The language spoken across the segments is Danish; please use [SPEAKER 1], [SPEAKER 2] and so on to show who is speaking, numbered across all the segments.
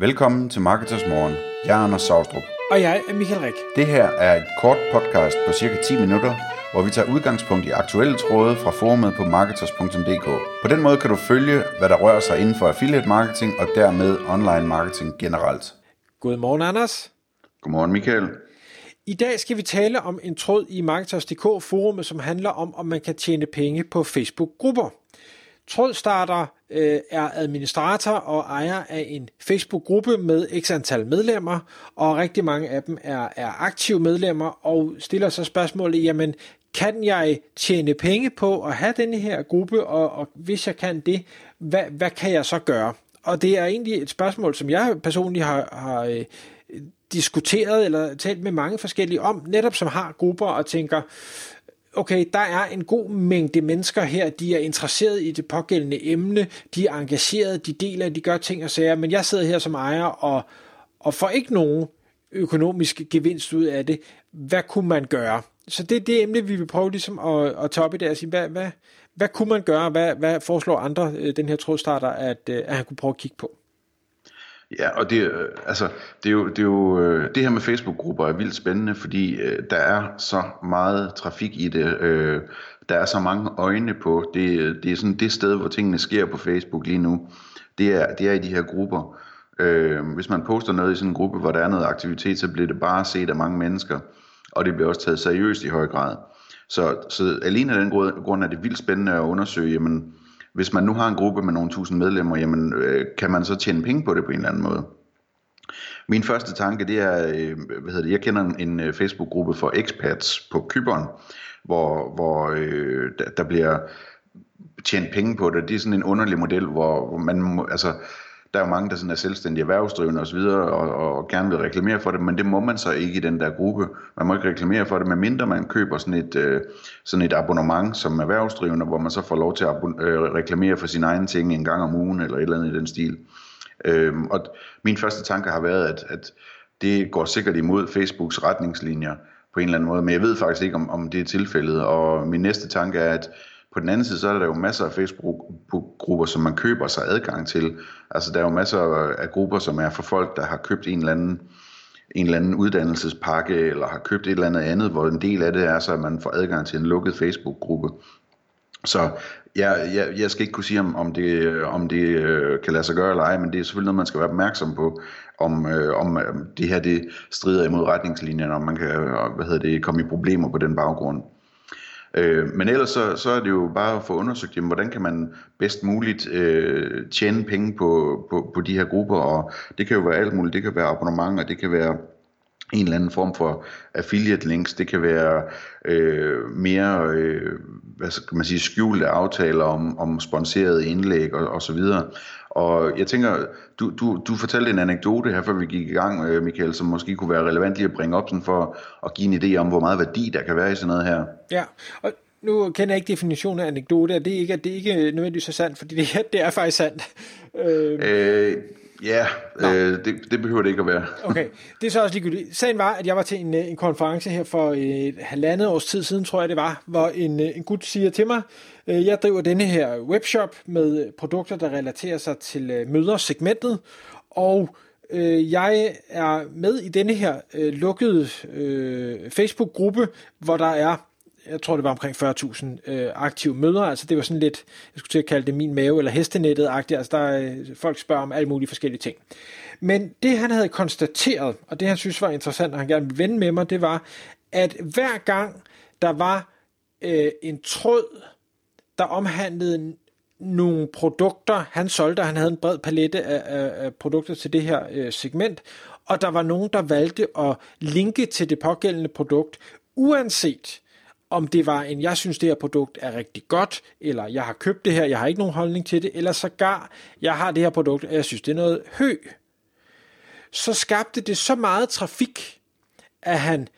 [SPEAKER 1] Velkommen til Marketers Morgen. Jeg er Anders Saustrup.
[SPEAKER 2] Og jeg er Michael Rik.
[SPEAKER 1] Det her er et kort podcast på cirka 10 minutter, hvor vi tager udgangspunkt i aktuelle tråde fra forumet på marketers.dk. På den måde kan du følge, hvad der rører sig inden for affiliate marketing og dermed online marketing generelt.
[SPEAKER 2] Godmorgen, Anders.
[SPEAKER 1] Godmorgen, Michael.
[SPEAKER 2] I dag skal vi tale om en tråd i Marketers.dk forumet, som handler om, om man kan tjene penge på Facebook-grupper. Trådstarter øh, er administrator og ejer af en Facebook-gruppe med x antal medlemmer, og rigtig mange af dem er, er aktive medlemmer, og stiller sig spørgsmålet, jamen, kan jeg tjene penge på at have denne her gruppe, og, og hvis jeg kan det, hvad, hvad kan jeg så gøre? Og det er egentlig et spørgsmål, som jeg personligt har, har øh, diskuteret eller talt med mange forskellige om, netop som har grupper og tænker, okay, der er en god mængde mennesker her, de er interesseret i det pågældende emne, de er engageret, de deler, de gør ting og sager, men jeg sidder her som ejer og, og får ikke nogen økonomisk gevinst ud af det. Hvad kunne man gøre? Så det er det emne, vi vil prøve ligesom at, at tage op i dag og sige, hvad, hvad, hvad kunne man gøre? Hvad, hvad foreslår andre, øh, den her trådstarter, at, øh, at han kunne prøve at kigge på?
[SPEAKER 1] Ja, og det, øh, altså, det, er jo, det, er jo, øh, det her med Facebook-grupper er vildt spændende, fordi øh, der er så meget trafik i det. Øh, der er så mange øjne på. Det, øh, det er sådan det sted, hvor tingene sker på Facebook lige nu. Det er, det er i de her grupper. Øh, hvis man poster noget i sådan en gruppe, hvor der er noget aktivitet, så bliver det bare set af mange mennesker. Og det bliver også taget seriøst i høj grad. Så, så alene af den grund er det vildt spændende at undersøge, jamen, hvis man nu har en gruppe med nogle tusind medlemmer, jamen, øh, kan man så tjene penge på det på en eller anden måde? Min første tanke, det er, øh, hvad hedder det, jeg kender en, en Facebook-gruppe for expats på Kyberen, hvor, hvor øh, der, der bliver tjent penge på det. Det er sådan en underlig model, hvor, hvor man, altså, der er jo mange, der sådan er selvstændige erhvervsdrivende osv., og, og gerne vil reklamere for det, men det må man så ikke i den der gruppe. Man må ikke reklamere for det, medmindre man køber sådan et, øh, sådan et abonnement som erhvervsdrivende, hvor man så får lov til at øh, reklamere for sine egne ting en gang om ugen, eller et eller andet i den stil. Øhm, og min første tanke har været, at, at det går sikkert imod Facebooks retningslinjer på en eller anden måde, men jeg ved faktisk ikke, om, om det er tilfældet, og min næste tanke er, at på den anden side, så er der jo masser af Facebook-grupper, som man køber sig adgang til. Altså der er jo masser af grupper, som er for folk, der har købt en eller anden en eller anden uddannelsespakke, eller har købt et eller andet andet, hvor en del af det er så, at man får adgang til en lukket Facebook-gruppe. Så jeg, jeg, jeg skal ikke kunne sige, om, om det, om det øh, kan lade sig gøre eller ej, men det er selvfølgelig noget, man skal være opmærksom på, om, øh, om øh, det her det strider imod retningslinjerne, om man kan hvad hedder det, komme i problemer på den baggrund. Øh, men ellers så, så er det jo bare at få undersøgt, jamen, hvordan kan man bedst muligt øh, tjene penge på, på, på de her grupper, og det kan jo være alt muligt, det kan være abonnementer, det kan være en eller anden form for affiliate links, det kan være øh, mere, øh, hvad skal man sige, skjulte aftaler om, om sponsoreret indlæg og, og så videre. Og jeg tænker, du, du, du fortalte en anekdote her, før vi gik i gang, øh, Michael, som måske kunne være relevant lige at bringe op sådan for at give en idé om, hvor meget værdi der kan være i sådan noget her.
[SPEAKER 2] Ja, og nu kender jeg ikke definitionen af anekdote, og det er ikke, det er ikke nødvendigvis så sandt, fordi det, det er faktisk sandt.
[SPEAKER 1] Øh, øh, Ja, øh, det, det behøver det ikke at være.
[SPEAKER 2] okay, det er så også ligegyldigt. Sagen var, at jeg var til en, øh, en konference her for et halvandet års tid siden, tror jeg det var, hvor en, øh, en gut siger til mig, øh, jeg driver denne her webshop med produkter, der relaterer sig til mødersegmentet, og øh, jeg er med i denne her øh, lukkede øh, Facebook-gruppe, hvor der er jeg tror det var omkring 40.000 øh, aktive møder, altså det var sådan lidt, jeg skulle til at kalde det min mave eller hestenettet-agtigt, altså der øh, folk spørger om alle mulige forskellige ting. Men det han havde konstateret, og det han synes var interessant, og han gerne ville vende med mig, det var, at hver gang der var øh, en tråd, der omhandlede nogle produkter, han solgte, han havde en bred palette af, af, af produkter til det her øh, segment, og der var nogen, der valgte at linke til det pågældende produkt, uanset om det var en, jeg synes det her produkt er rigtig godt, eller jeg har købt det her, jeg har ikke nogen holdning til det, eller sågar, jeg har det her produkt, og jeg synes det er noget hø, så skabte det så meget trafik, at han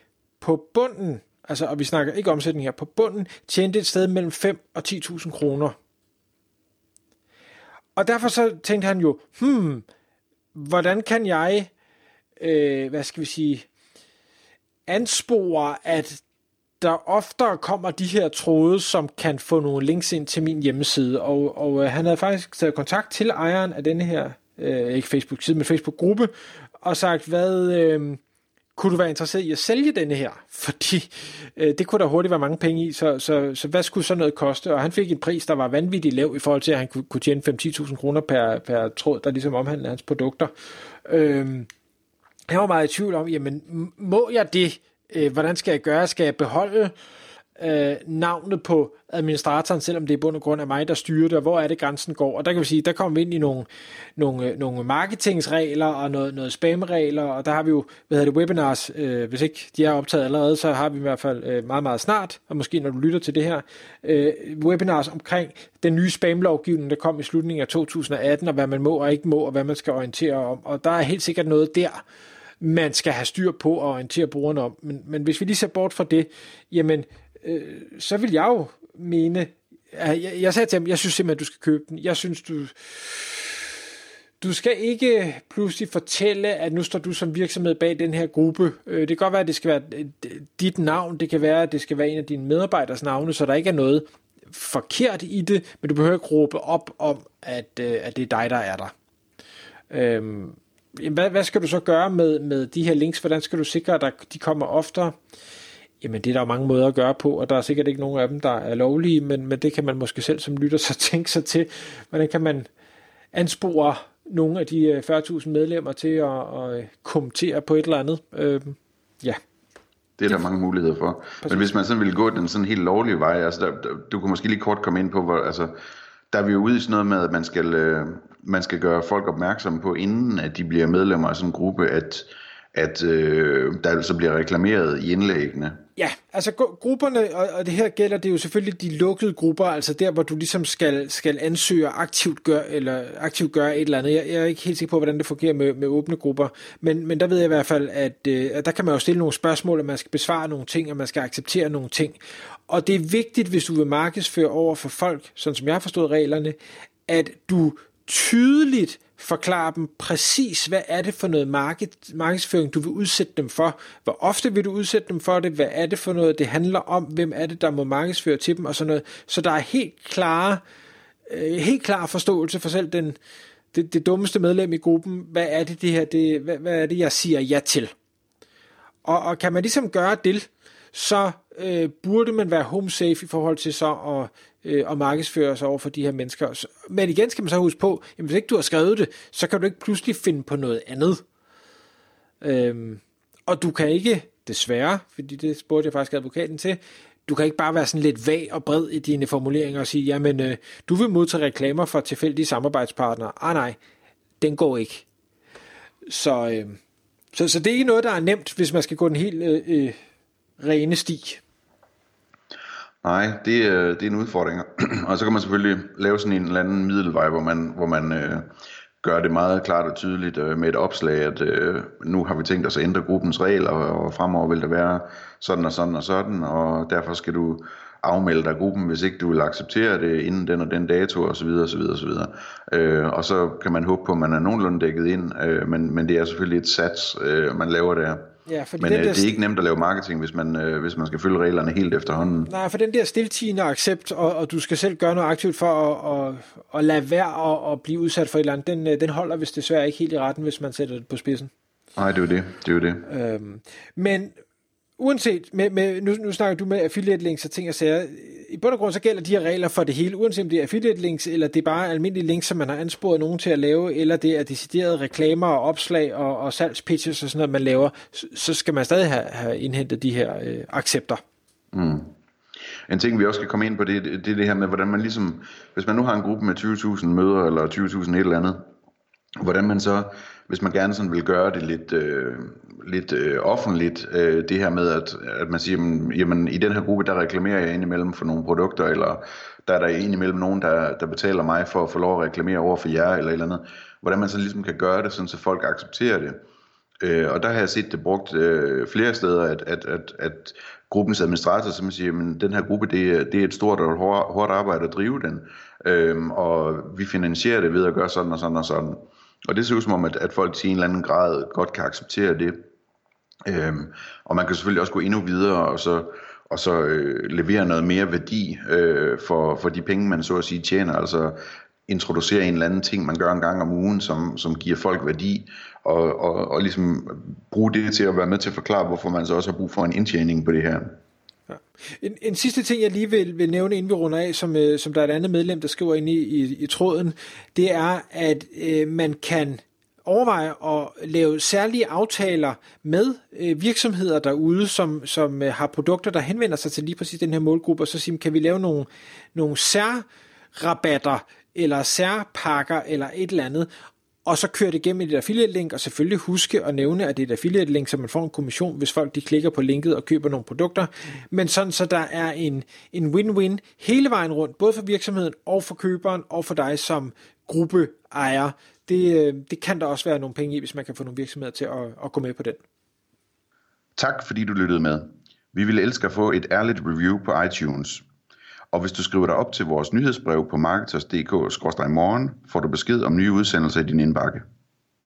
[SPEAKER 2] på bunden, altså, og vi snakker ikke omsætning her, på bunden tjente et sted mellem 5 og 10.000 kroner. Og derfor så tænkte han jo, hmm, hvordan kan jeg, øh, hvad skal vi sige, anspore, at der oftere kommer de her tråde, som kan få nogle links ind til min hjemmeside, og, og øh, han havde faktisk taget kontakt til ejeren af denne her øh, ikke Facebook-side, men Facebook-gruppe, og sagt, hvad... Øh, kunne du være interesseret i at sælge denne her? Fordi øh, det kunne der hurtigt være mange penge i, så, så, så hvad skulle så noget koste? Og han fik en pris, der var vanvittigt lav i forhold til, at han kunne, kunne tjene 5-10.000 kroner per, per tråd, der ligesom omhandlede hans produkter. Øh, jeg var meget i tvivl om, jamen må jeg det? Øh, hvordan skal jeg gøre? Skal jeg beholde øh, navnet på administratoren, selvom det er bund og grund af mig, der styrer det, og hvor er det grænsen går. Og der kan vi sige, der kommer vi ind i nogle, nogle, øh, nogle marketingsregler og noget, noget spamregler, og der har vi jo, hvad hedder det, webinars, øh, hvis ikke de er optaget allerede, så har vi i hvert fald øh, meget, meget snart, og måske når du lytter til det her, øh, webinars omkring den nye spamlovgivning, der kom i slutningen af 2018, og hvad man må og ikke må, og hvad man skal orientere om. Og der er helt sikkert noget der, man skal have styr på og orientere brugerne om. Men, men hvis vi lige ser bort fra det, jamen, øh, så vil jeg jo mene, jeg, jeg sagde til ham, jeg synes simpelthen, du skal købe den. Jeg synes, du... Du skal ikke pludselig fortælle, at nu står du som virksomhed bag den her gruppe. Øh, det kan godt være, at det skal være øh, dit navn. Det kan være, at det skal være en af dine medarbejders navne, så der ikke er noget forkert i det, men du behøver ikke råbe op om, at, øh, at det er dig, der er der. Øhm, hvad, hvad skal du så gøre med, med de her links? Hvordan skal du sikre, at de kommer oftere? Jamen, det er der jo mange måder at gøre på, og der er sikkert ikke nogen af dem, der er lovlige, men, men det kan man måske selv som lytter så tænke sig til. Hvordan kan man anspore nogle af de 40.000 øh, medlemmer til at, at øh, kommentere på et eller andet? Øh, ja.
[SPEAKER 1] Det er der mange muligheder for. Præcis. Men hvis man sådan ville gå den sådan helt lovlige vej, altså der, der, du kan måske lige kort komme ind på, hvor, altså, der er vi jo ude i sådan noget med, at man skal, øh, man skal gøre folk opmærksomme på, inden at de bliver medlemmer af sådan en gruppe, at at øh, der altså bliver reklameret i indlæggene.
[SPEAKER 2] Ja, altså grupperne, og, og det her gælder det er jo selvfølgelig de lukkede grupper, altså der, hvor du ligesom skal, skal ansøge og aktivt gøre, eller aktivt gøre et eller andet. Jeg, jeg er ikke helt sikker på, hvordan det fungerer med, med åbne grupper, men, men der ved jeg i hvert fald, at, øh, at der kan man jo stille nogle spørgsmål, og man skal besvare nogle ting, og man skal acceptere nogle ting. Og det er vigtigt, hvis du vil markedsføre over for folk, sådan som jeg har forstået reglerne, at du tydeligt forklare dem præcis, hvad er det for noget market, markedsføring, du vil udsætte dem for. Hvor ofte vil du udsætte dem for det? Hvad er det for noget, det handler om? Hvem er det, der må markedsføre til dem? Og sådan noget. Så der er helt klare, øh, helt klar forståelse for selv den, det, det dummeste medlem i gruppen. Hvad er det, det her, det, hvad, hvad er det, jeg siger ja til? Og, og kan man ligesom gøre det, så øh, burde man være home safe i forhold til så at, øh, at markedsføre sig over for de her mennesker. Men igen skal man så huske på, at hvis ikke du har skrevet det, så kan du ikke pludselig finde på noget andet. Øhm, og du kan ikke, desværre, fordi det spurgte jeg faktisk advokaten til, du kan ikke bare være sådan lidt vag og bred i dine formuleringer og sige, jamen, øh, du vil modtage reklamer fra tilfældige samarbejdspartnere. Ah nej, den går ikke. Så, øh, så, så det er ikke noget, der er nemt, hvis man skal gå den helt øh, øh, rene sti.
[SPEAKER 1] Nej, det, det er en udfordring. og så kan man selvfølgelig lave sådan en eller anden middelvej, hvor man, hvor man øh, gør det meget klart og tydeligt øh, med et opslag, at øh, nu har vi tænkt os at ændre gruppens regler, og, og fremover vil det være sådan og sådan og sådan, og derfor skal du afmelde dig gruppen, hvis ikke du vil acceptere det inden den og den dato osv. osv. osv. Øh, og så kan man håbe på, at man er nogenlunde dækket ind, øh, men, men det er selvfølgelig et sats, øh, man laver der. Ja, fordi Men øh, det er ikke nemt at lave marketing, hvis man, øh, hvis man skal følge reglerne helt efterhånden.
[SPEAKER 2] Nej, for den der stiltigende accept, og, og du skal selv gøre noget aktivt for at, at, at lade være at, at blive udsat for et eller andet, den, øh, den holder hvis desværre ikke helt i retten, hvis man sætter det på spidsen.
[SPEAKER 1] Nej, det er jo det. det, er jo det. Øhm,
[SPEAKER 2] men uanset, med, med, nu, nu snakker du med affiliate links og ting og sager, i bund og grund så gælder de her regler for det hele, uanset om det er affiliate links, eller det er bare almindelige links, som man har ansporet nogen til at lave, eller det er deciderede reklamer og opslag og, og salgspitches og sådan noget, man laver, så skal man stadig have, have indhentet de her øh, accepter. Mm.
[SPEAKER 1] En ting, vi også skal komme ind på, det, det er det her med, hvordan man ligesom, hvis man nu har en gruppe med 20.000 møder, eller 20.000 et eller andet, hvordan man så, hvis man gerne sådan vil gøre det lidt, øh, lidt øh, offentligt, øh, det her med, at, at man siger, jamen, jamen i den her gruppe, der reklamerer jeg indimellem for nogle produkter, eller der er der indimellem nogen, der, der betaler mig for at få lov at reklamere over for jer, eller et eller andet. Hvordan man så ligesom kan gøre det, sådan så folk accepterer det. Øh, og der har jeg set det brugt øh, flere steder, at, at, at, at gruppens administrator som siger, at den her gruppe, det, det er et stort og hårdt, hårdt arbejde at drive den, øh, og vi finansierer det ved at gøre sådan og sådan og sådan. Og det ser ud som om, at, at folk til en eller anden grad godt kan acceptere det. Øhm, og man kan selvfølgelig også gå endnu videre og så, og så øh, levere noget mere værdi øh, for, for de penge, man så at sige tjener. Altså introducere en eller anden ting, man gør en gang om ugen, som, som giver folk værdi, og, og, og ligesom bruge det til at være med til at forklare, hvorfor man så også har brug for en indtjening på det her.
[SPEAKER 2] Ja. En, en sidste ting, jeg lige vil, vil nævne, inden vi runder af, som, øh, som der er et andet medlem, der skriver ind i, i, i tråden, det er, at øh, man kan overveje at lave særlige aftaler med øh, virksomheder derude, som, som øh, har produkter, der henvender sig til lige præcis den her målgruppe, og så sige, kan vi lave nogle, nogle særrabatter, eller særpakker, eller et eller andet, og så køre det igennem et affiliate link, og selvfølgelig huske at nævne, at det er et affiliate link, så man får en kommission, hvis folk de klikker på linket og køber nogle produkter, men sådan så der er en, en win-win hele vejen rundt, både for virksomheden og for køberen og for dig som gruppeejer. Det, øh, det kan der også være nogle penge i, hvis man kan få nogle virksomheder til at, at gå med på den.
[SPEAKER 1] Tak fordi du lyttede med. Vi ville elske at få et ærligt review på iTunes. Og hvis du skriver dig op til vores nyhedsbrev på marketers.dk-morgen, får du besked om nye udsendelser i din indbakke.